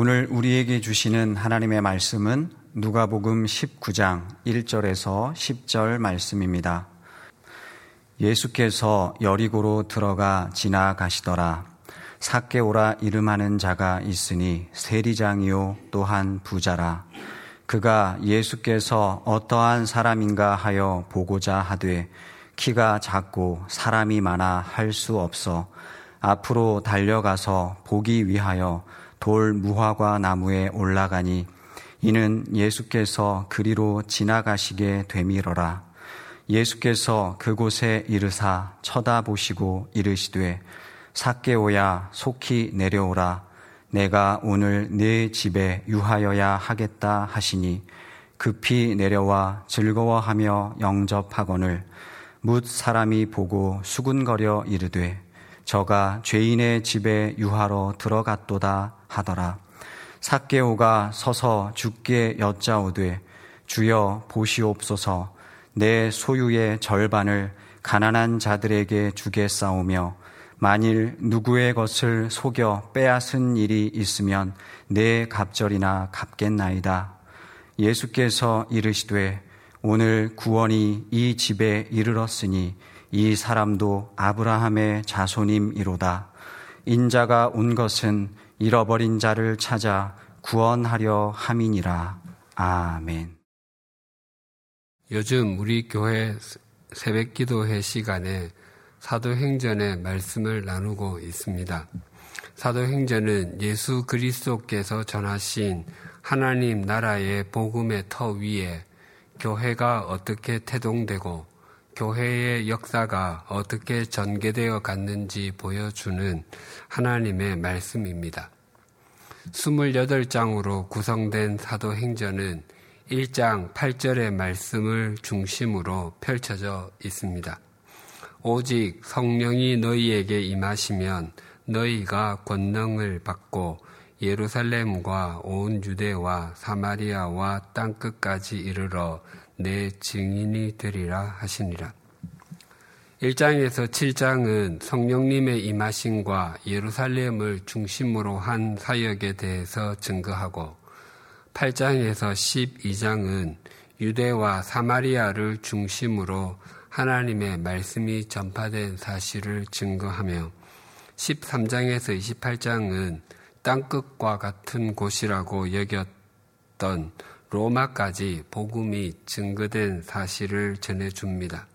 오늘 우리에게 주시는 하나님의 말씀은 누가복음 19장 1절에서 10절 말씀입니다. 예수께서 여리고로 들어가 지나가시더라. 사케오라 이름하는 자가 있으니 세리장이요 또한 부자라. 그가 예수께서 어떠한 사람인가 하여 보고자 하되 키가 작고 사람이 많아 할 수 없어 앞으로 달려가서 보기 위하여 돌 무화과 나무에 올라가니 이는 예수께서 그리로 지나가시게 되밀어라. 예수께서 그곳에 이르사 쳐다보시고 이르시되 삭개오야 속히 내려오라. 내가 오늘 네 집에 유하여야 하겠다 하시니 급히 내려와 즐거워하며 영접하거늘 묻 사람이 보고 수군거려 이르되 저가 죄인의 집에 유하러 들어갔도다 하더라. 삭개오가 서서 죽게 여짜오되 주여 보시옵소서 내 소유의 절반을 가난한 자들에게 주겠사오며 만일 누구의 것을 속여 빼앗은 일이 있으면 내 갑절이나 갚겠나이다. 예수께서 이르시되 오늘 구원이 이 집에 이르렀으니 이 사람도 아브라함의 자손임이로다. 인자가 온 것은 잃어버린 자를 찾아 구원하려 함이니라. 아멘. 요즘 우리 교회 새벽 기도회 시간에 사도행전의 말씀을 나누고 있습니다. 사도행전은 예수 그리스도께서 전하신 하나님 나라의 복음의 터 위에 교회가 어떻게 태동되고 교회의 역사가 어떻게 전개되어 갔는지 보여주는 하나님의 말씀입니다. 28장으로 구성된 사도행전은 1장 8절의 말씀을 중심으로 펼쳐져 있습니다. 오직 성령이 너희에게 임하시면 너희가 권능을 받고 예루살렘과 온 유대와 사마리아와 땅끝까지 이르러 내 증인이 되리라 하시니라. 1장에서 7장은 성령님의 임하심과 예루살렘을 중심으로 한 사역에 대해서 증거하고 8장에서 12장은 유대와 사마리아를 중심으로 하나님의 말씀이 전파된 사실을 증거하며 13장에서 28장은 땅끝과 같은 곳이라고 여겼던 로마까지 복음이 증거된 사실을 전해줍니다.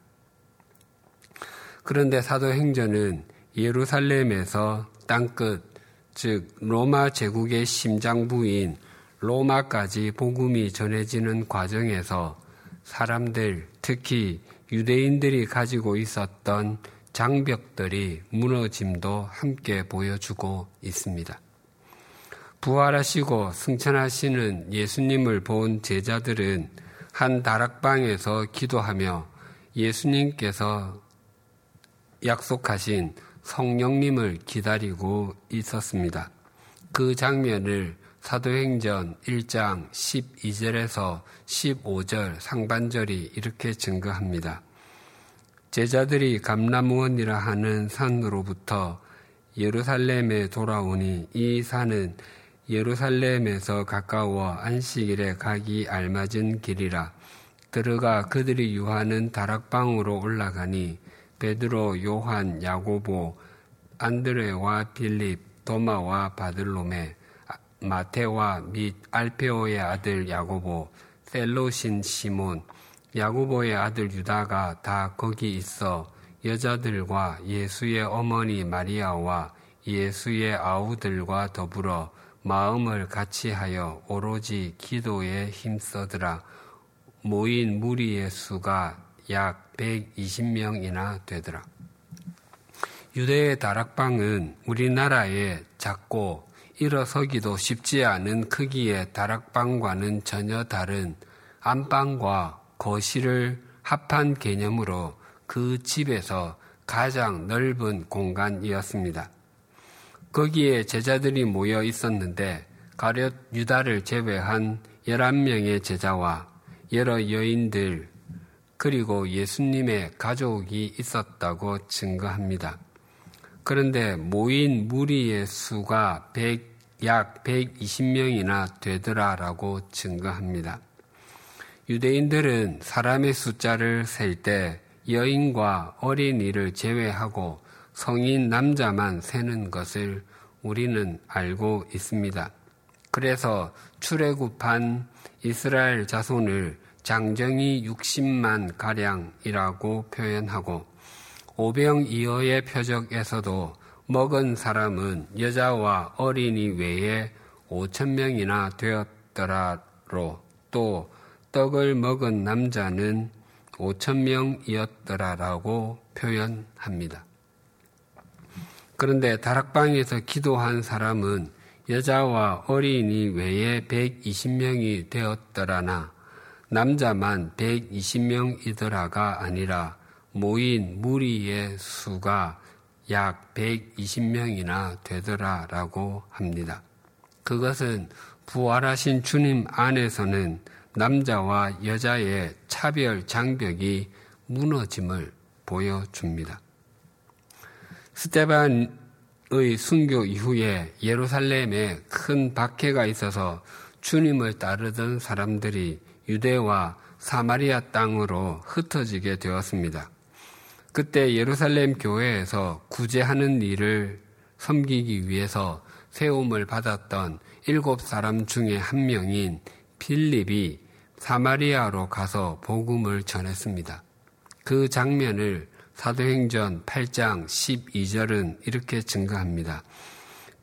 그런데 사도행전은 예루살렘에서 땅끝, 즉 로마 제국의 심장부인 로마까지 복음이 전해지는 과정에서 사람들, 특히 유대인들이 가지고 있었던 장벽들이 무너짐도 함께 보여주고 있습니다. 부활하시고 승천하시는 예수님을 본 제자들은 한 다락방에서 기도하며 예수님께서 약속하신 성령님을 기다리고 있었습니다. 그 장면을 사도행전 1장 12절에서 15절 상반절이 이렇게 증거합니다. 제자들이 감나무원이라 하는 산으로부터 예루살렘에 돌아오니 이 산은 예루살렘에서 가까워 안식일에 가기 알맞은 길이라. 들어가 그들이 유하는 다락방으로 올라가니 베드로, 요한, 야고보, 안드레와 빌립, 도마와 바들로메, 마테와 및 알페오의 아들 야고보, 셀로신 시몬, 야고보의 아들 유다가 다 거기 있어 여자들과 예수의 어머니 마리아와 예수의 아우들과 더불어 마음을 같이하여 오로지 기도에 힘써더라. 모인 무리의 수가 약 120명이나 되더라. 유대의 다락방은 우리나라의 작고 일어서기도 쉽지 않은 크기의 다락방과는 전혀 다른 안방과 거실을 합한 개념으로 그 집에서 가장 넓은 공간이었습니다. 거기에 제자들이 모여 있었는데 가룟 유다를 제외한 11명의 제자와 여러 여인들 그리고 예수님의 가족이 있었다고 증거합니다. 그런데 모인 무리의 수가 약 120명이나 되더라라고 증거합니다. 유대인들은 사람의 숫자를 셀 때 여인과 어린이를 제외하고 성인 남자만 세는 것을 우리는 알고 있습니다. 그래서 출애굽한 이스라엘 자손을 장정이 60만 가량이라고 표현하고 오병 이어의 표적에서도 먹은 사람은 여자와 어린이 외에 5천 명이나 되었더라로 또 떡을 먹은 남자는 5천 명이었더라라고 표현합니다. 그런데 다락방에서 기도한 사람은 여자와 어린이 외에 120명이 되었더라나 남자만 120명이더라가 아니라 모인 무리의 수가 약 120명이나 되더라라고 합니다. 그것은 부활하신 주님 안에서는 남자와 여자의 차별 장벽이 무너짐을 보여줍니다. 스테반의 순교 이후에 예루살렘에 큰 박해가 있어서 주님을 따르던 사람들이 유대와 사마리아 땅으로 흩어지게 되었습니다. 그때 예루살렘 교회에서 구제하는 일을 섬기기 위해서 세움을 받았던 일곱 사람 중에 한 명인 필립이 사마리아로 가서 복음을 전했습니다. 그 장면을 사도행전 8장 12절은 이렇게 증가합니다.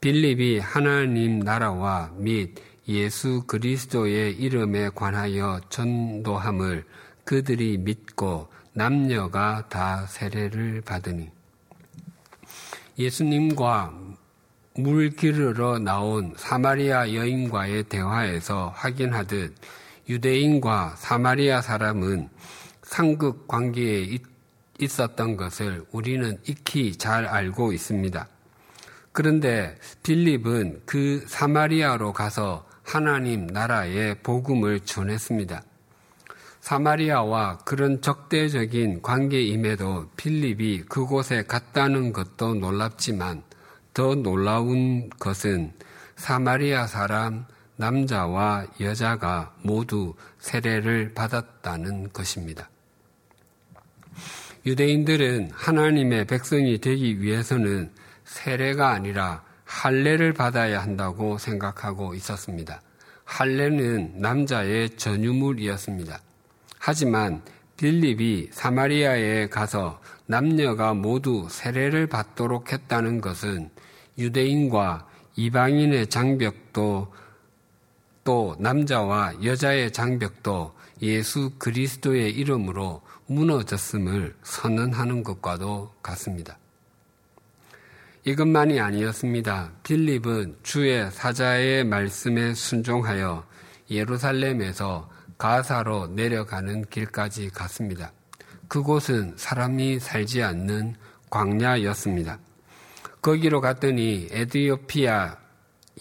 빌립이 하나님 나라와 및 예수 그리스도의 이름에 관하여 전도함을 그들이 믿고 남녀가 다 세례를 받으니 예수님과 물 기르러 나온 사마리아 여인과의 대화에서 확인하듯 유대인과 사마리아 사람은 상극 관계에 있었던 것을 우리는 익히 잘 알고 있습니다. 그런데 빌립은 그 사마리아로 가서 하나님 나라의 복음을 전했습니다. 사마리아와 그런 적대적인 관계임에도 필립이 그곳에 갔다는 것도 놀랍지만 더 놀라운 것은 사마리아 사람 남자와 여자가 모두 세례를 받았다는 것입니다. 유대인들은 하나님의 백성이 되기 위해서는 세례가 아니라 할례를 받아야 한다고 생각하고 있었습니다. 할례는 남자의 전유물이었습니다. 하지만 빌립이 사마리아에 가서 남녀가 모두 세례를 받도록 했다는 것은 유대인과 이방인의 장벽도 또 남자와 여자의 장벽도 예수 그리스도의 이름으로 무너졌음을 선언하는 것과도 같습니다. 이것만이 아니었습니다. 빌립은 주의 사자의 말씀에 순종하여 예루살렘에서 가사로 내려가는 길까지 갔습니다. 그곳은 사람이 살지 않는 광야였습니다. 거기로 갔더니 에디오피아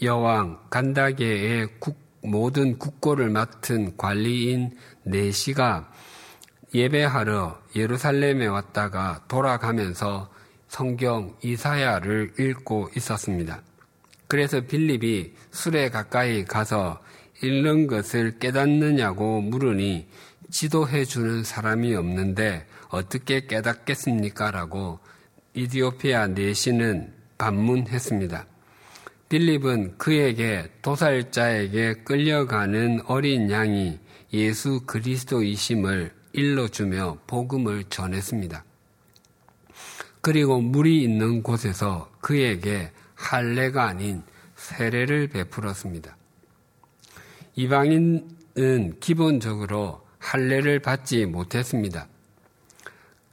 여왕 간다게의 국, 모든 국고를 맡은 관리인 네시가 예배하러 예루살렘에 왔다가 돌아가면서 성경 이사야를 읽고 있었습니다. 그래서 빌립이 술에 가까이 가서 읽는 것을 깨닫느냐고 물으니 지도해 주는 사람이 없는데 어떻게 깨닫겠습니까? 라고 이디오피아 내시는 반문했습니다. 빌립은 그에게 도살자에게 끌려가는 어린 양이 예수 그리스도이심을 일러주며 복음을 전했습니다. 그리고 물이 있는 곳에서 그에게 할례가 아닌 세례를 베풀었습니다. 이방인은 기본적으로 할례를 받지 못했습니다.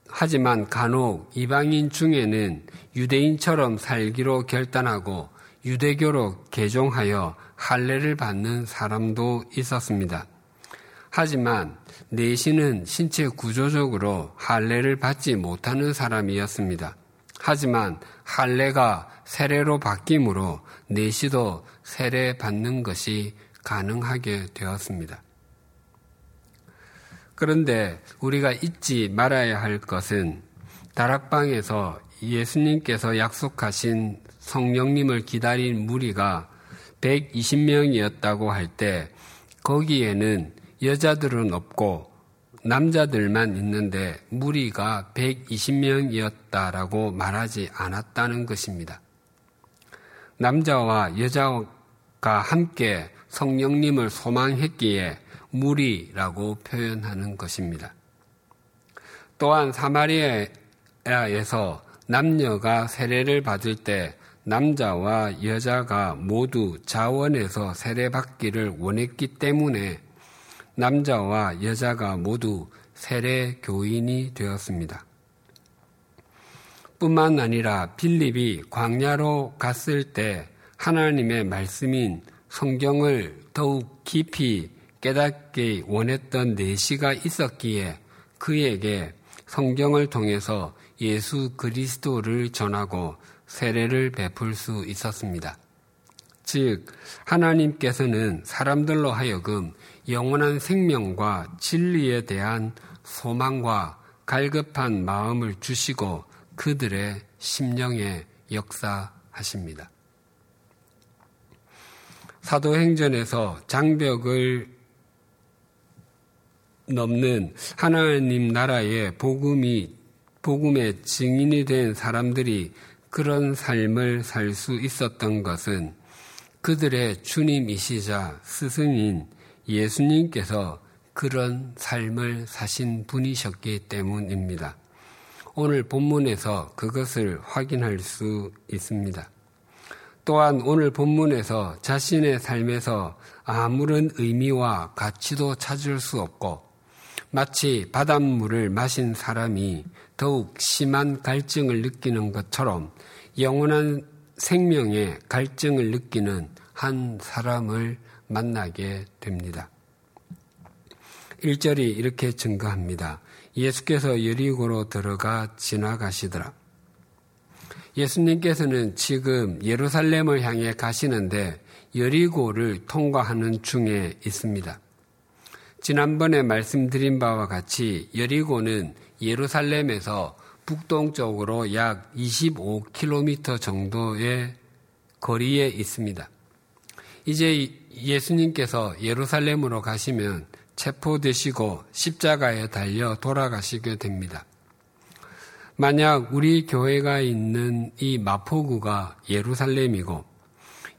하지만 간혹 이방인 중에는 유대인처럼 살기로 결단하고 유대교로 개종하여 할례를 받는 사람도 있었습니다. 하지만 내시는 신체 구조적으로 할례를 받지 못하는 사람이었습니다. 하지만 할례가 세례로 바뀌므로 내시도 세례 받는 것이 가능하게 되었습니다. 그런데 우리가 잊지 말아야 할 것은 다락방에서 예수님께서 약속하신 성령님을 기다린 무리가 120명이었다고 할 때 거기에는 여자들은 없고 남자들만 있는데 무리가 120명이었다라고 말하지 않았다는 것입니다. 남자와 여자가 함께 성령님을 소망했기에 무리라고 표현하는 것입니다. 또한 사마리아에서 남녀가 세례를 받을 때 남자와 여자가 모두 자원에서 세례받기를 원했기 때문에 남자와 여자가 모두 세례 교인이 되었습니다. 뿐만 아니라 필립이 광야로 갔을 때 하나님의 말씀인 성경을 더욱 깊이 깨닫기 원했던 내시가 있었기에 그에게 성경을 통해서 예수 그리스도를 전하고 세례를 베풀 수 있었습니다. 즉, 하나님께서는 사람들로 하여금 영원한 생명과 진리에 대한 소망과 갈급한 마음을 주시고 그들의 심령에 역사하십니다. 사도행전에서 장벽을 넘는 하나님 나라의 복음이 복음의 증인이 된 사람들이 그런 삶을 살 수 있었던 것은 그들의 주님이시자 스승인 예수님께서 그런 삶을 사신 분이셨기 때문입니다. 오늘 본문에서 그것을 확인할 수 있습니다. 또한 오늘 본문에서 자신의 삶에서 아무런 의미와 가치도 찾을 수 없고 마치 바닷물을 마신 사람이 더욱 심한 갈증을 느끼는 것처럼 영원한 생명의 갈증을 느끼는 한 사람을 만나게 됩니다. 1절이 이렇게 증거합니다. 예수께서 여리고로 들어가 지나가시더라. 예수님께서는 지금 예루살렘을 향해 가시는데 여리고를 통과하는 중에 있습니다. 지난번에 말씀드린 바와 같이 여리고는 예루살렘에서 북동쪽으로 약 25km 정도의 거리에 있습니다. 이제 예수님께서 예루살렘으로 가시면 체포되시고 십자가에 달려 돌아가시게 됩니다. 만약 우리 교회가 있는 이 마포구가 예루살렘이고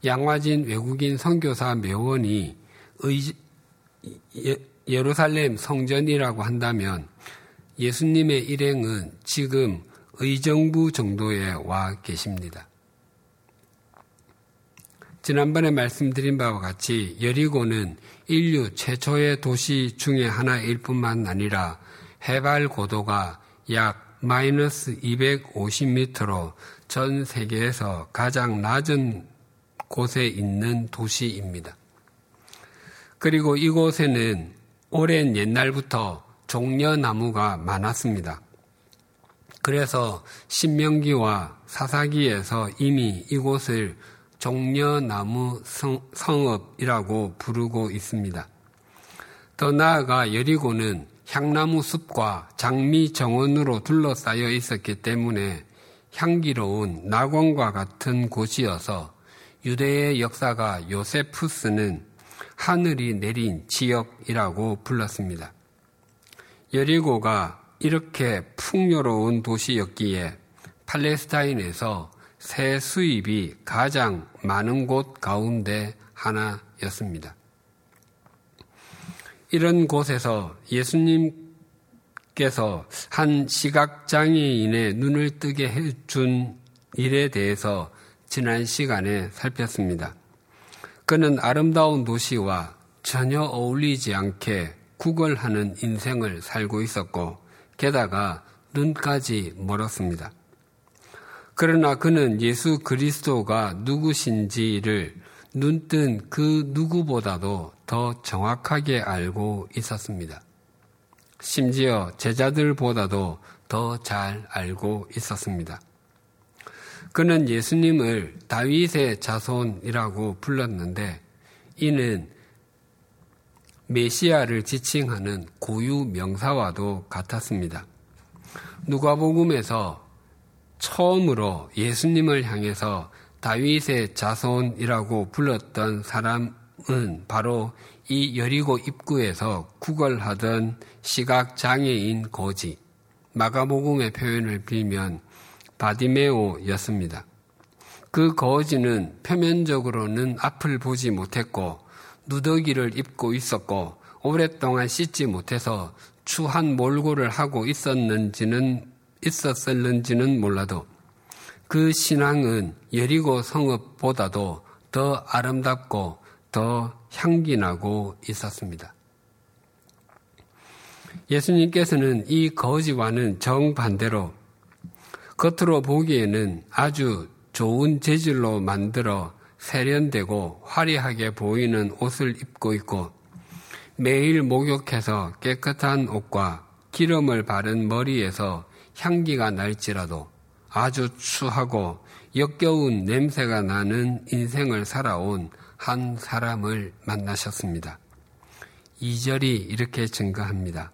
양화진 외국인 선교사 묘원이 의, 예, 예루살렘 성전이라고 한다면 예수님의 일행은 지금 의정부 정도에 와 계십니다. 지난번에 말씀드린 바와 같이 여리고는 인류 최초의 도시 중의 하나일 뿐만 아니라 해발 고도가 약 마이너스 250m로 전 세계에서 가장 낮은 곳에 있는 도시입니다. 그리고 이곳에는 오랜 옛날부터 종려나무가 많았습니다. 그래서 신명기와 사사기에서 이미 이곳을 종려나무 성, 성읍이라고 부르고 있습니다. 더 나아가 여리고는 향나무 숲과 장미 정원으로 둘러싸여 있었기 때문에 향기로운 낙원과 같은 곳이어서 유대의 역사가 요세푸스는 하늘이 내린 지역이라고 불렀습니다. 여리고가 이렇게 풍요로운 도시였기에 팔레스타인에서 새 수입이 가장 많은 곳 가운데 하나였습니다. 이런 곳에서 예수님께서 한 시각장애인의 눈을 뜨게 해준 일에 대해서 지난 시간에 살폈습니다. 그는 아름다운 도시와 전혀 어울리지 않게 구걸하는 인생을 살고 있었고, 게다가 눈까지 멀었습니다. 그러나 그는 예수 그리스도가 누구신지를 눈뜬 그 누구보다도 더 정확하게 알고 있었습니다. 심지어 제자들보다도 더 잘 알고 있었습니다. 그는 예수님을 다윗의 자손이라고 불렀는데 이는 메시아를 지칭하는 고유 명사와도 같았습니다. 누가복음에서 처음으로 예수님을 향해서 다윗의 자손이라고 불렀던 사람은 바로 이 여리고 입구에서 구걸하던 시각 장애인 거지 마가복음의 표현을 빌면 바디메오였습니다. 그 거지는 표면적으로는 앞을 보지 못했고 누더기를 입고 있었고 오랫동안 씻지 못해서 추한 몰골을 하고 있었는지는 있었을는지는 몰라도 그 신앙은 여리고 성읍보다도 더 아름답고 더 향기나고 있었습니다. 예수님께서는 이 거지와는 정반대로 겉으로 보기에는 아주 좋은 재질로 만들어 세련되고 화려하게 보이는 옷을 입고 있고 매일 목욕해서 깨끗한 옷과 기름을 바른 머리에서 향기가 날지라도 아주 추하고 역겨운 냄새가 나는 인생을 살아온 한 사람을 만나셨습니다. 2절이 이렇게 증가합니다.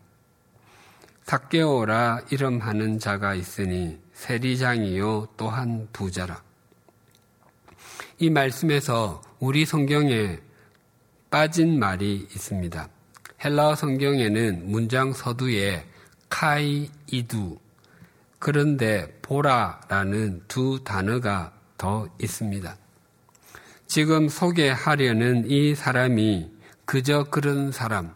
삭개오라 이름하는 자가 있으니 세리장이요 또한 부자라. 이 말씀에서 우리 성경에 빠진 말이 있습니다. 헬라어 성경에는 문장 서두에 카이이두 그런데 보라라는 두 단어가 더 있습니다. 지금 소개하려는 이 사람이 그저 그런 사람,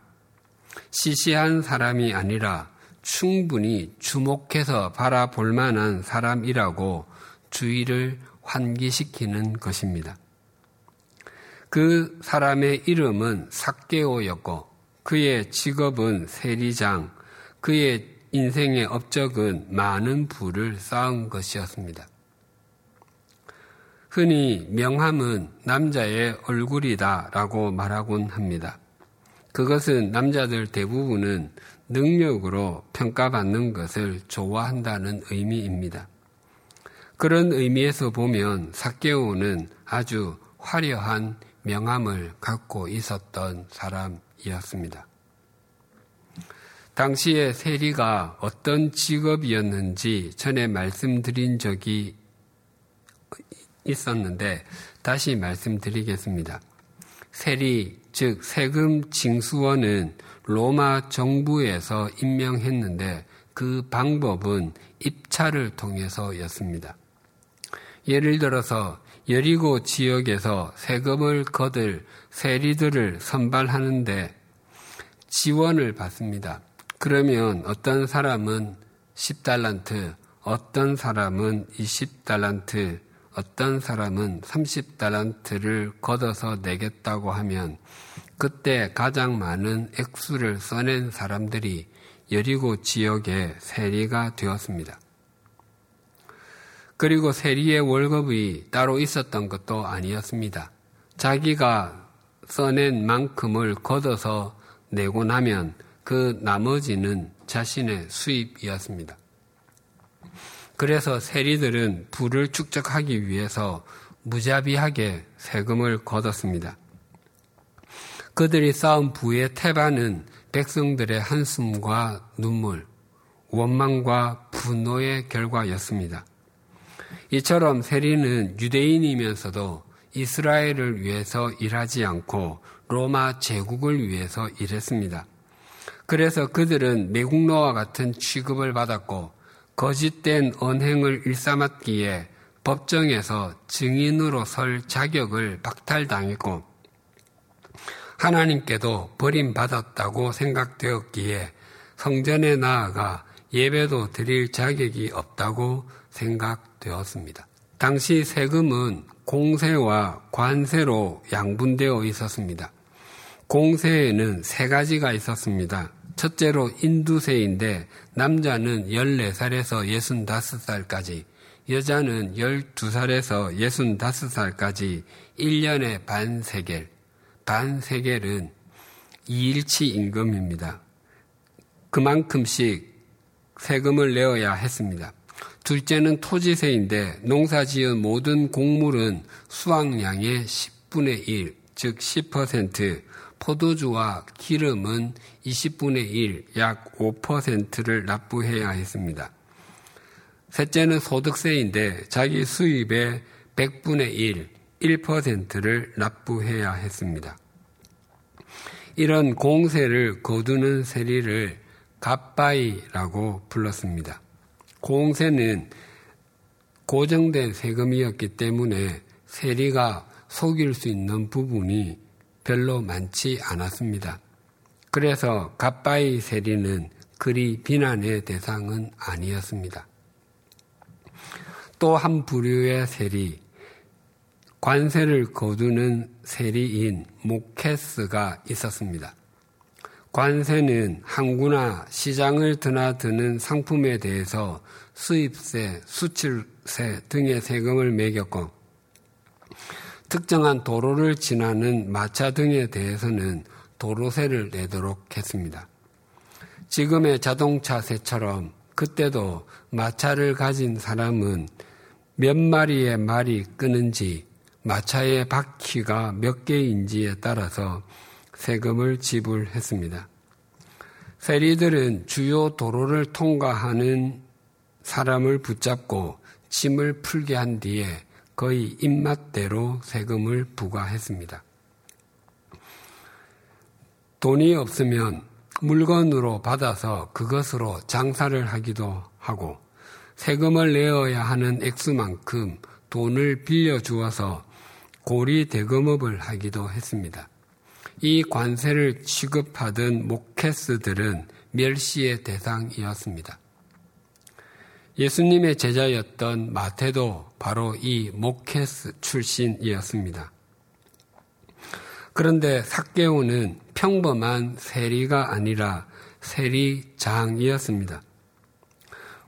시시한 사람이 아니라 충분히 주목해서 바라볼 만한 사람이라고 주의를 환기시키는 것입니다. 그 사람의 이름은 삭개오였고 그의 직업은 세리장, 그의 인생의 업적은 많은 부를 쌓은 것이었습니다. 흔히 명함은 남자의 얼굴이다 라고 말하곤 합니다. 그것은 남자들 대부분은 능력으로 평가받는 것을 좋아한다는 의미입니다. 그런 의미에서 보면 사케오는 아주 화려한 명함을 갖고 있었던 사람이었습니다. 당시에 세리가 어떤 직업이었는지 전에 말씀드린 적이 있었는데 다시 말씀드리겠습니다. 세리, 즉 세금 징수원은 로마 정부에서 임명했는데 그 방법은 입찰을 통해서였습니다. 예를 들어서 여리고 지역에서 세금을 거둘 세리들을 선발하는데 지원을 받습니다. 그러면 어떤 사람은 10달란트, 어떤 사람은 20달란트, 어떤 사람은 30달란트를 걷어서 내겠다고 하면 그때 가장 많은 액수를 써낸 사람들이 여리고 지역의 세리가 되었습니다. 그리고 세리의 월급이 따로 있었던 것도 아니었습니다. 자기가 써낸 만큼을 걷어서 내고 나면 그 나머지는 자신의 수입이었습니다. 그래서 세리들은 부를 축적하기 위해서 무자비하게 세금을 걷었습니다. 그들이 쌓은 부의 태반은 백성들의 한숨과 눈물, 원망과 분노의 결과였습니다. 이처럼 세리는 유대인이면서도 이스라엘을 위해서 일하지 않고 로마 제국을 위해서 일했습니다. 그래서 그들은 매국노와 같은 취급을 받았고 거짓된 언행을 일삼았기에 법정에서 증인으로 설 자격을 박탈당했고 하나님께도 버림받았다고 생각되었기에 성전에 나아가 예배도 드릴 자격이 없다고 생각되었습니다. 당시 세금은 공세와 관세로 양분되어 있었습니다. 공세에는 세 가지가 있었습니다. 첫째로 인두세인데 남자는 14살에서 65살까지, 여자는 12살에서 65살까지 1년에 반 세겔, 반 세겔은 2일치 임금입니다. 그만큼씩 세금을 내어야 했습니다. 둘째는 토지세인데 농사 지은 모든 곡물은 수확량의 10분의 1, 즉 10%, 포도주와 기름은 20분의 1, 약 5%를 납부해야 했습니다. 셋째는 소득세인데 자기 수입의 100분의 1, 1%를 납부해야 했습니다. 이런 공세를 거두는 세리를 갑바이라고 불렀습니다. 공세는 고정된 세금이었기 때문에 세리가 속일 수 있는 부분이 별로 많지 않았습니다. 그래서 갑바이 세리는 그리 비난의 대상은 아니었습니다. 또 한 부류의 세리, 관세를 거두는 세리인 모케스가 있었습니다. 관세는 항구나 시장을 드나드는 상품에 대해서 수입세, 수출세 등의 세금을 매겼고 특정한 도로를 지나는 마차 등에 대해서는 도로세를 내도록 했습니다. 지금의 자동차세처럼 그때도 마차를 가진 사람은 몇 마리의 말이 끄는지 마차의 바퀴가 몇 개인지에 따라서 세금을 지불했습니다. 세리들은 주요 도로를 통과하는 사람을 붙잡고 짐을 풀게 한 뒤에 거의 입맛대로 세금을 부과했습니다. 돈이 없으면 물건으로 받아서 그것으로 장사를 하기도 하고 세금을 내어야 하는 액수만큼 돈을 빌려주어서 고리 대금업을 하기도 했습니다. 이 관세를 취급하던 모케스들은 멸시의 대상이었습니다. 예수님의 제자였던 마태도 바로 이 모케스 출신이었습니다. 그런데 삭개오는 평범한 세리가 아니라 세리장이었습니다.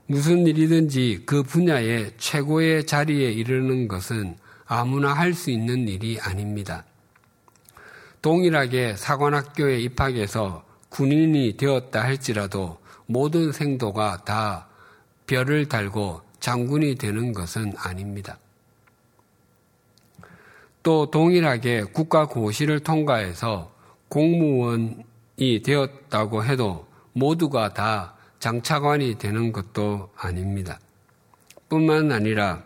무슨 일이든지 그 분야의 최고의 자리에 이르는 것은 아무나 할 수 있는 일이 아닙니다. 동일하게 사관학교에 입학해서 군인이 되었다 할지라도 모든 생도가 다 별을 달고 장군이 되는 것은 아닙니다. 또 동일하게 국가고시를 통과해서 공무원이 되었다고 해도 모두가 다 장차관이 되는 것도 아닙니다. 뿐만 아니라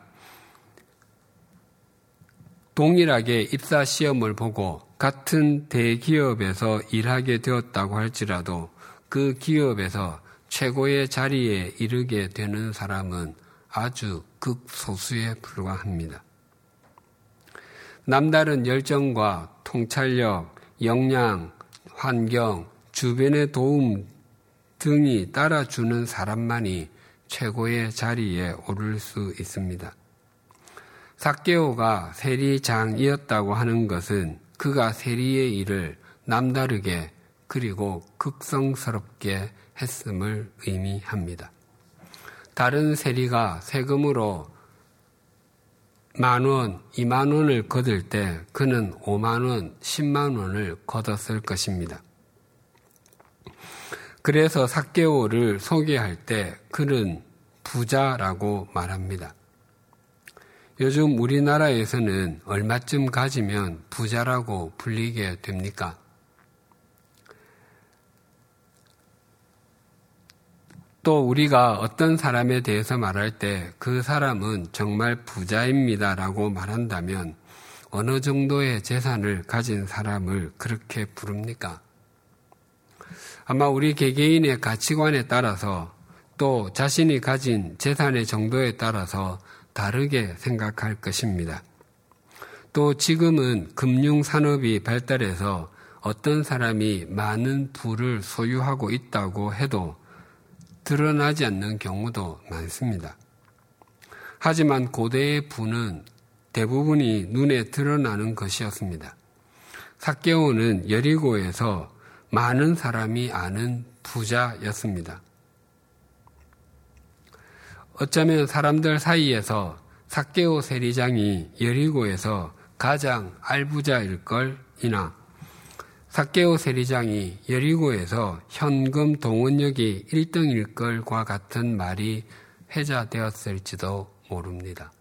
동일하게 입사 시험을 보고 같은 대기업에서 일하게 되었다고 할지라도 그 기업에서 최고의 자리에 이르게 되는 사람은 아주 극소수에 불과합니다. 남다른 열정과 통찰력, 역량, 환경, 주변의 도움 등이 따라주는 사람만이 최고의 자리에 오를 수 있습니다. 삭개오가 세리장이었다고 하는 것은 그가 세리의 일을 남다르게 그리고 극성스럽게 했음을 의미합니다. 다른 세리가 세금으로 만 원, 이만 원을 거둘 때 그는 오만 원, 십만 원을 거뒀을 것입니다. 그래서 삭개오를 소개할 때 그는 부자라고 말합니다. 요즘 우리나라에서는 얼마쯤 가지면 부자라고 불리게 됩니까? 또 우리가 어떤 사람에 대해서 말할 때 그 사람은 정말 부자입니다 라고 말한다면 어느 정도의 재산을 가진 사람을 그렇게 부릅니까? 아마 우리 개개인의 가치관에 따라서 또 자신이 가진 재산의 정도에 따라서 다르게 생각할 것입니다. 또 지금은 금융산업이 발달해서 어떤 사람이 많은 부를 소유하고 있다고 해도 드러나지 않는 경우도 많습니다. 하지만 고대의 부는 대부분이 눈에 드러나는 것이었습니다. 사개오는 여리고에서 많은 사람이 아는 부자였습니다. 어쩌면 사람들 사이에서 사개오 세리장이 여리고에서 가장 알부자일 걸이나 사케오 세리장이 여리고에서 현금 동원력이 1등일 걸과 같은 말이 회자되었을지도 모릅니다.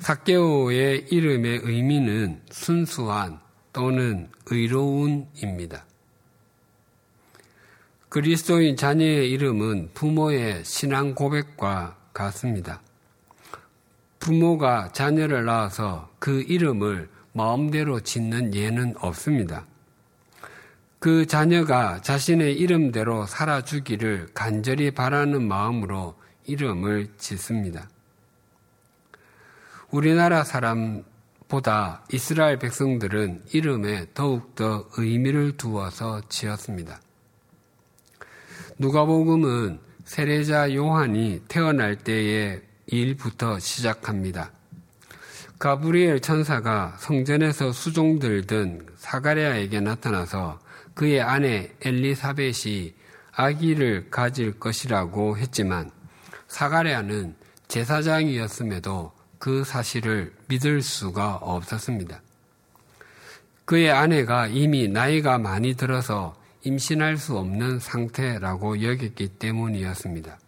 사케오의 이름의 의미는 순수한 또는 의로운입니다. 그리스도인 자녀의 이름은 부모의 신앙 고백과 같습니다. 부모가 자녀를 낳아서 그 이름을 마음대로 짓는 예는 없습니다. 그 자녀가 자신의 이름대로 살아주기를 간절히 바라는 마음으로 이름을 짓습니다. 우리나라 사람보다 이스라엘 백성들은 이름에 더욱더 의미를 두어서 지었습니다. 누가복음은 세례자 요한이 태어날 때의 일부터 시작합니다. 가브리엘 천사가 성전에서 수종 들든 사가랴에게 나타나서 그의 아내 엘리사벳이 아기를 가질 것이라고 했지만 사가랴는 제사장이었음에도 그 사실을 믿을 수가 없었습니다. 그의 아내가 이미 나이가 많이 들어서 임신할 수 없는 상태라고 여겼기 때문이었습니다.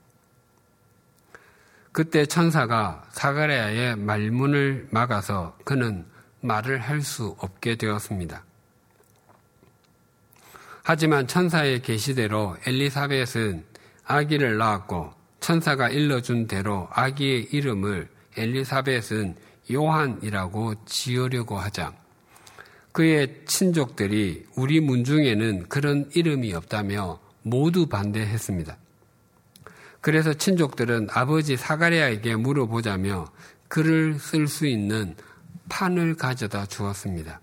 그때 천사가 사가랴의 말문을 막아서 그는 말을 할 수 없게 되었습니다. 하지만 천사의 계시대로 엘리사벳은 아기를 낳았고 천사가 일러준 대로 아기의 이름을 엘리사벳은 요한이라고 지으려고 하자 그의 친족들이 우리 문중에는 그런 이름이 없다며 모두 반대했습니다. 그래서 친족들은 아버지 사가랴에게 물어보자며 글을 쓸 수 있는 판을 가져다 주었습니다.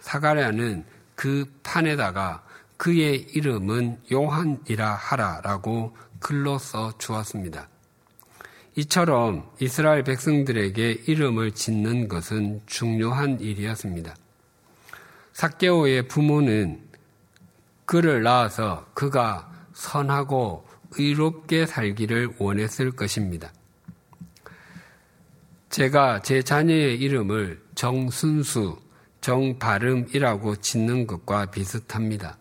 사가랴는 그 판에다가 그의 이름은 요한이라 하라라고 글로 써 주었습니다. 이처럼 이스라엘 백성들에게 이름을 짓는 것은 중요한 일이었습니다. 사케오의 부모는 그를 낳아서 그가 선하고 의롭게 살기를 원했을 것입니다. 제가 제 자녀의 이름을 정순수, 정발음이라고 짓는 것과 비슷합니다.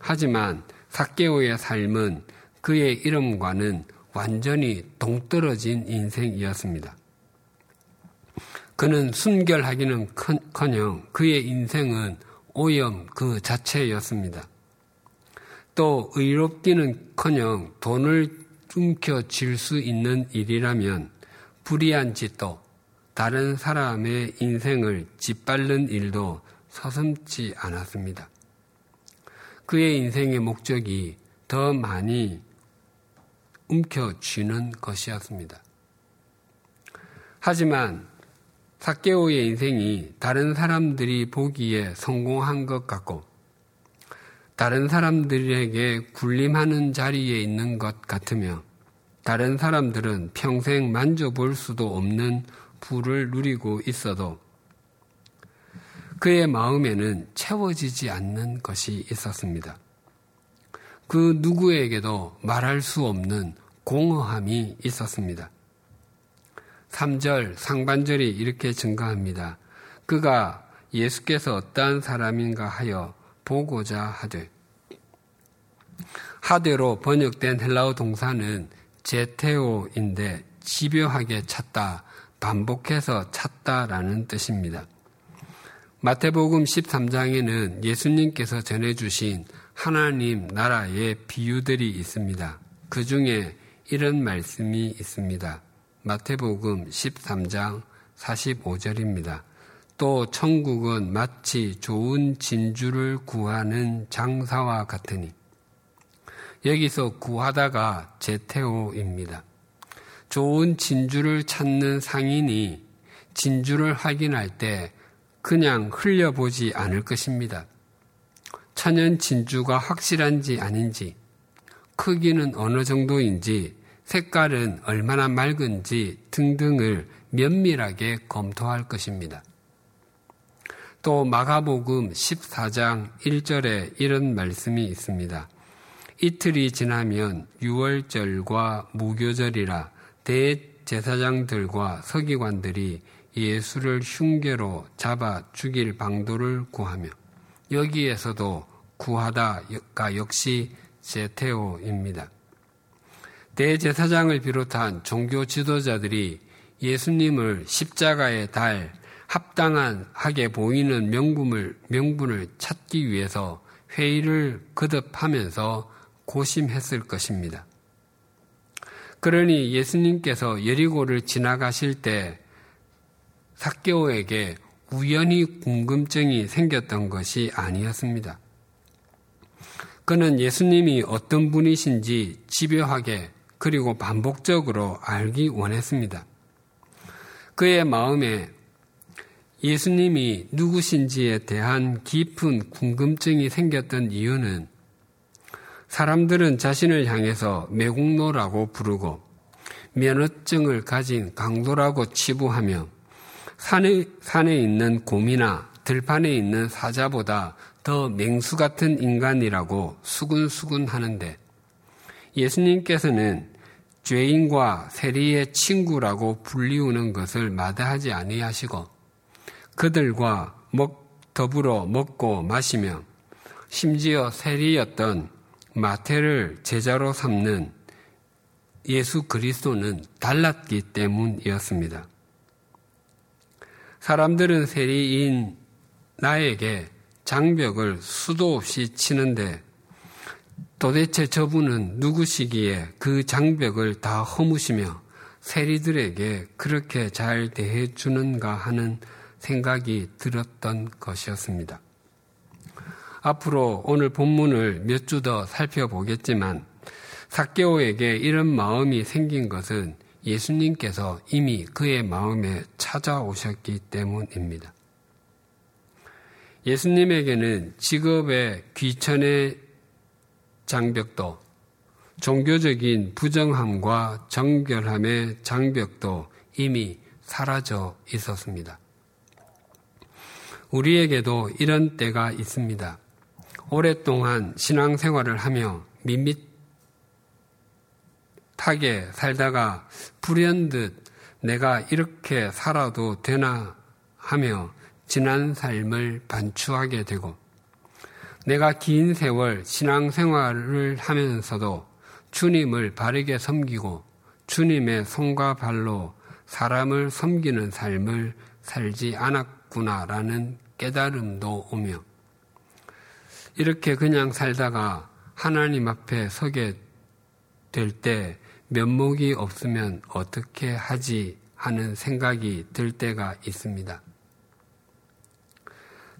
하지만 사케오의 삶은 그의 이름과는 완전히 동떨어진 인생이었습니다. 그는 순결하기는 커녕 그의 인생은 오염 그 자체였습니다. 또 의롭기는 커녕 돈을 움켜쥘 수 있는 일이라면 불의한 짓도 다른 사람의 인생을 짓밟는 일도 서슴지 않았습니다. 그의 인생의 목적이 더 많이 움켜쥐는 것이었습니다. 하지만 사케오의 인생이 다른 사람들이 보기에 성공한 것 같고 다른 사람들에게 군림하는 자리에 있는 것 같으며 다른 사람들은 평생 만져볼 수도 없는 부를 누리고 있어도 그의 마음에는 채워지지 않는 것이 있었습니다. 그 누구에게도 말할 수 없는 공허함이 있었습니다. 3절 상반절이 이렇게 증가합니다. 그가 예수께서 어떠한 사람인가 하여 보고자 하되 하되로 번역된 헬라어 동사는 제테오인데 집요하게 찾다, 반복해서 찾다라는 뜻입니다. 마태복음 13장에는 예수님께서 전해주신 하나님 나라의 비유들이 있습니다. 그 중에 이런 말씀이 있습니다. 마태복음 13장 45절입니다. 또 천국은 마치 좋은 진주를 구하는 장사와 같으니 여기서 구하다가 제테오입니다. 좋은 진주를 찾는 상인이 진주를 확인할 때 그냥 흘려보지 않을 것입니다. 천연 진주가 확실한지 아닌지, 크기는 어느 정도인지, 색깔은 얼마나 맑은지 등등을 면밀하게 검토할 것입니다. 또 마가복음 14장 1절에 이런 말씀이 있습니다. 이틀이 지나면 유월절과 무교절이라 대제사장들과 서기관들이 예수를 흉계로 잡아 죽일 방도를 구하며 여기에서도 구하다가 역시 제테오입니다. 대제사장을 비롯한 종교 지도자들이 예수님을 십자가에 달 합당하게 보이는 명분을, 명분을 찾기 위해서 회의를 거듭하면서 고심했을 것입니다. 그러니 예수님께서 여리고를 지나가실 때 사케오에게 우연히 궁금증이 생겼던 것이 아니었습니다. 그는 예수님이 어떤 분이신지 집요하게 그리고 반복적으로 알기 원했습니다. 그의 마음에 예수님이 누구신지에 대한 깊은 궁금증이 생겼던 이유는 사람들은 자신을 향해서 매국노라고 부르고 면허증을 가진 강도라고 치부하며 산에, 산에 있는 곰이나 들판에 있는 사자보다 더 맹수 같은 인간이라고 수군수군 하는데 예수님께서는 죄인과 세리의 친구라고 불리우는 것을 마다하지 아니하시고 그들과 먹, 더불어 먹고 마시며 심지어 세리였던 마태를 제자로 삼는 예수 그리스도는 달랐기 때문이었습니다. 사람들은 세리인 나에게 장벽을 수도 없이 치는데 도대체 저분은 누구시기에 그 장벽을 다 허무시며 세리들에게 그렇게 잘 대해주는가 하는 생각이 들었던 것이었습니다. 앞으로 오늘 본문을 몇 주 더 살펴보겠지만 사케오에게 이런 마음이 생긴 것은 예수님께서 이미 그의 마음에 찾아오셨기 때문입니다. 예수님에게는 직업의 귀천의 장벽도 종교적인 부정함과 정결함의 장벽도 이미 사라져 있었습니다. 우리에게도 이런 때가 있습니다. 오랫동안 신앙생활을 하며 밋밋하게 살다가 불현듯 내가 이렇게 살아도 되나 하며 지난 삶을 반추하게 되고 내가 긴 세월 신앙생활을 하면서도 주님을 바르게 섬기고 주님의 손과 발로 사람을 섬기는 삶을 살지 않았 구나라는 깨달음도 오며 이렇게 그냥 살다가 하나님 앞에 서게 될 때 면목이 없으면 어떻게 하지 하는 생각이 들 때가 있습니다.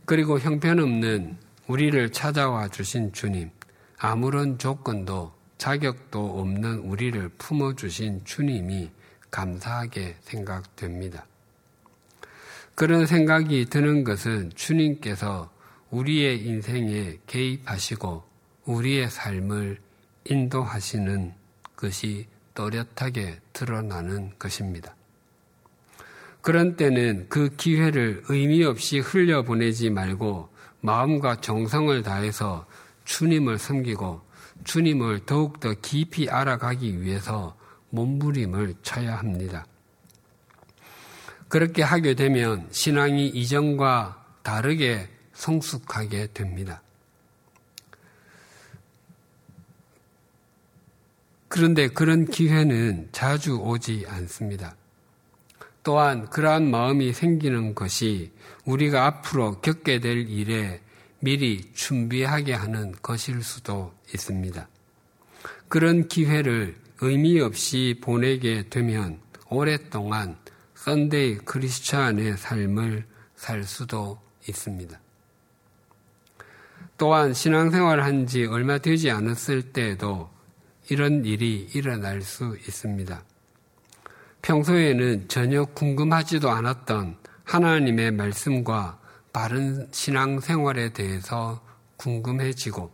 그리고 형편없는 우리를 찾아와 주신 주님, 아무런 조건도 자격도 없는 우리를 품어주신 주님이 감사하게 생각됩니다. 그런 생각이 드는 것은 주님께서 우리의 인생에 개입하시고 우리의 삶을 인도하시는 것이 또렷하게 드러나는 것입니다. 그런 때는 그 기회를 의미 없이 흘려보내지 말고 마음과 정성을 다해서 주님을 섬기고 주님을 더욱더 깊이 알아가기 위해서 몸부림을 쳐야 합니다. 그렇게 하게 되면 신앙이 이전과 다르게 성숙하게 됩니다. 그런데 그런 기회는 자주 오지 않습니다. 또한 그러한 마음이 생기는 것이 우리가 앞으로 겪게 될 일에 미리 준비하게 하는 것일 수도 있습니다. 그런 기회를 의미 없이 보내게 되면 오랫동안 썬데이 크리스찬의 삶을 살 수도 있습니다. 또한 신앙생활 한 지 얼마 되지 않았을 때에도 이런 일이 일어날 수 있습니다. 평소에는 전혀 궁금하지도 않았던 하나님의 말씀과 바른 신앙생활에 대해서 궁금해지고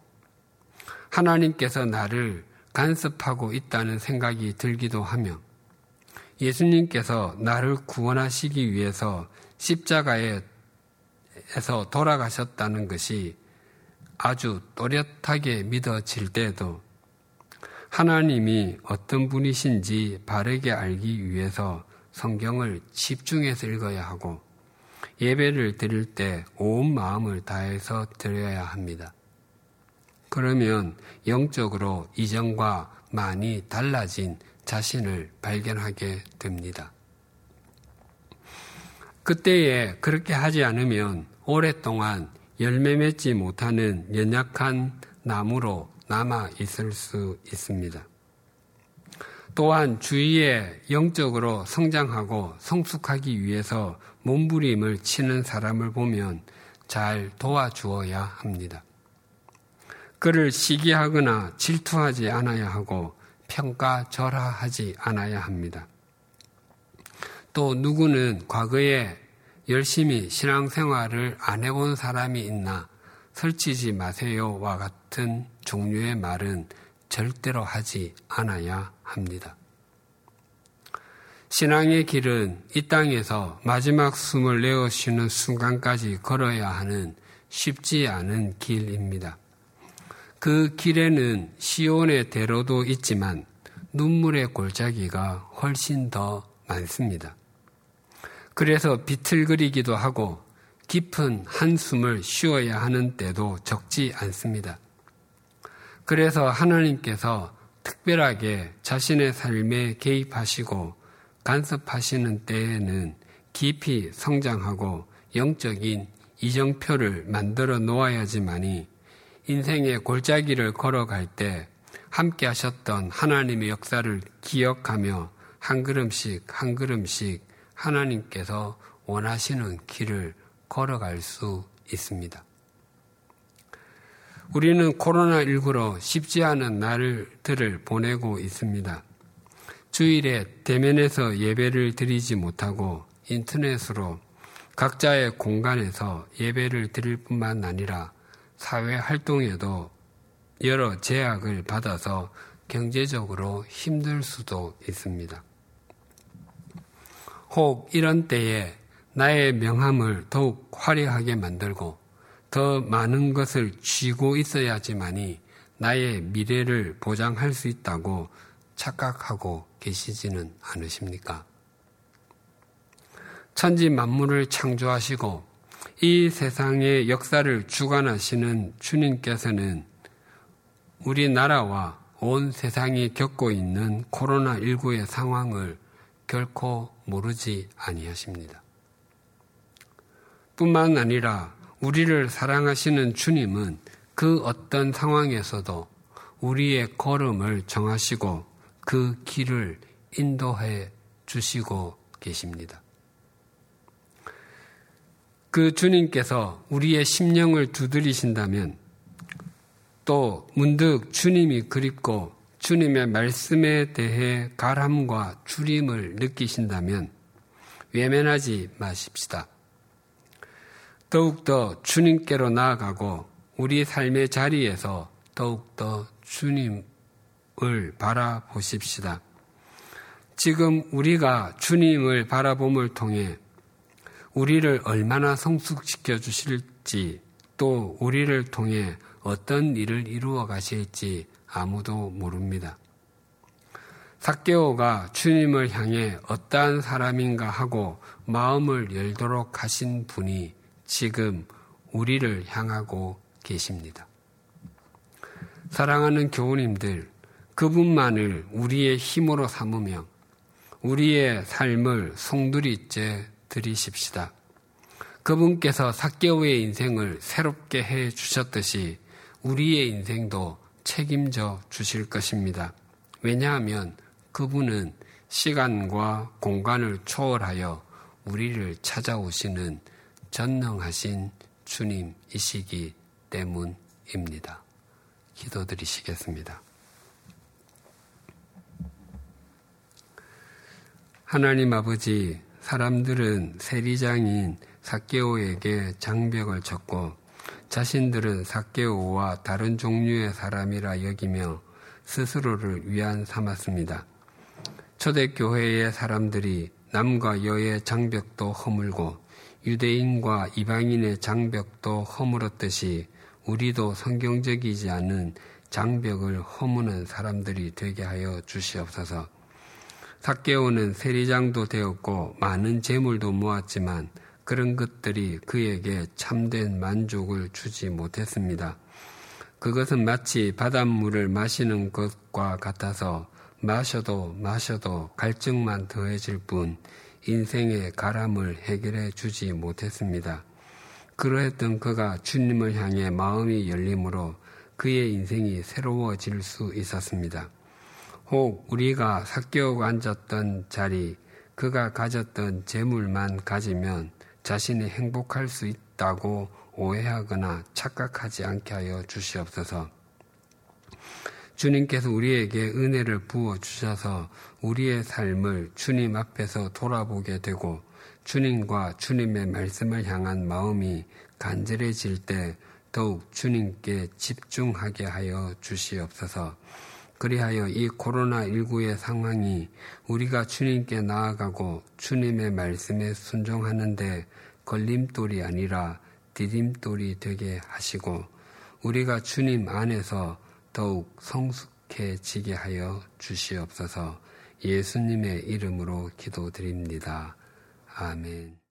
하나님께서 나를 간섭하고 있다는 생각이 들기도 하며 예수님께서 나를 구원하시기 위해서 십자가에서 돌아가셨다는 것이 아주 또렷하게 믿어질 때도 하나님이 어떤 분이신지 바르게 알기 위해서 성경을 집중해서 읽어야 하고 예배를 드릴 때 온 마음을 다해서 드려야 합니다. 그러면 영적으로 이전과 많이 달라진 자신을 발견하게 됩니다. 그때에 그렇게 하지 않으면 오랫동안 열매 맺지 못하는 연약한 나무로 남아 있을 수 있습니다. 또한 주위에 영적으로 성장하고 성숙하기 위해서 몸부림을 치는 사람을 보면 잘 도와주어야 합니다. 그를 시기하거나 질투하지 않아야 하고 평가절하하지 않아야 합니다. 또 누구는 과거에 열심히 신앙생활을 안 해본 사람이 있나 설치지 마세요와 같은 종류의 말은 절대로 하지 않아야 합니다. 신앙의 길은 이 땅에서 마지막 숨을 내어 쉬는 순간까지 걸어야 하는 쉽지 않은 길입니다. 그 길에는 시온의 대로도 있지만 눈물의 골짜기가 훨씬 더 많습니다. 그래서 비틀거리기도 하고 깊은 한숨을 쉬어야 하는 때도 적지 않습니다. 그래서 하나님께서 특별하게 자신의 삶에 개입하시고 간섭하시는 때에는 깊이 성장하고 영적인 이정표를 만들어 놓아야지만이 인생의 골짜기를 걸어갈 때 함께 하셨던 하나님의 역사를 기억하며 한 걸음씩 한 걸음씩 하나님께서 원하시는 길을 걸어갈 수 있습니다. 우리는 코로나19로 쉽지 않은 날들을 보내고 있습니다. 주일에 대면에서 예배를 드리지 못하고 인터넷으로 각자의 공간에서 예배를 드릴 뿐만 아니라 사회 활동에도 여러 제약을 받아서 경제적으로 힘들 수도 있습니다. 혹 이런 때에 나의 명함을 더욱 화려하게 만들고 더 많은 것을 쥐고 있어야지만이 나의 미래를 보장할 수 있다고 착각하고 계시지는 않으십니까? 천지 만물을 창조하시고 이 세상의 역사를 주관하시는 주님께서는 우리나라와 온 세상이 겪고 있는 코로나19의 상황을 결코 모르지 아니하십니다. 뿐만 아니라 우리를 사랑하시는 주님은 그 어떤 상황에서도 우리의 걸음을 정하시고 그 길을 인도해 주시고 계십니다. 그 주님께서 우리의 심령을 두드리신다면 또 문득 주님이 그립고 주님의 말씀에 대해 가람과 줄임을 느끼신다면 외면하지 마십시다. 더욱더 주님께로 나아가고 우리 삶의 자리에서 더욱더 주님을 바라보십시다. 지금 우리가 주님을 바라봄을 통해 우리를 얼마나 성숙시켜 주실지 또 우리를 통해 어떤 일을 이루어 가실지 아무도 모릅니다. 사케오가 주님을 향해 어떠한 사람인가 하고 마음을 열도록 하신 분이 지금 우리를 향하고 계십니다. 사랑하는 교우님들, 그분만을 우리의 힘으로 삼으며 우리의 삶을 송두리째 드리십시다. 그분께서 사개오의 인생을 새롭게 해 주셨듯이 우리의 인생도 책임져 주실 것입니다. 왜냐하면 그분은 시간과 공간을 초월하여 우리를 찾아오시는 전능하신 주님이시기 때문입니다. 기도드리시겠습니다. 하나님 아버지, 사람들은 세리장인 사케오에게 장벽을 쳤고 자신들은 사케오와 다른 종류의 사람이라 여기며 스스로를 위안 삼았습니다. 초대교회의 사람들이 남과 여의 장벽도 허물고 유대인과 이방인의 장벽도 허물었듯이 우리도 성경적이지 않은 장벽을 허무는 사람들이 되게 하여 주시옵소서. 사개오는 세리장도 되었고 많은 재물도 모았지만 그런 것들이 그에게 참된 만족을 주지 못했습니다. 그것은 마치 바닷물을 마시는 것과 같아서 마셔도 마셔도 갈증만 더해질 뿐 인생의 가람을 해결해 주지 못했습니다. 그러했던 그가 주님을 향해 마음이 열림으로 그의 인생이 새로워질 수 있었습니다. 혹 우리가 삭개오가 앉았던 자리, 그가 가졌던 재물만 가지면 자신이 행복할 수 있다고 오해하거나 착각하지 않게 하여 주시옵소서. 주님께서 우리에게 은혜를 부어 주셔서 우리의 삶을 주님 앞에서 돌아보게 되고 주님과 주님의 말씀을 향한 마음이 간절해질 때 더욱 주님께 집중하게 하여 주시옵소서. 그리하여 이 코로나19의 상황이 우리가 주님께 나아가고 주님의 말씀에 순종하는데 걸림돌이 아니라 디딤돌이 되게 하시고 우리가 주님 안에서 더욱 성숙해지게 하여 주시옵소서 예수님의 이름으로 기도드립니다. 아멘.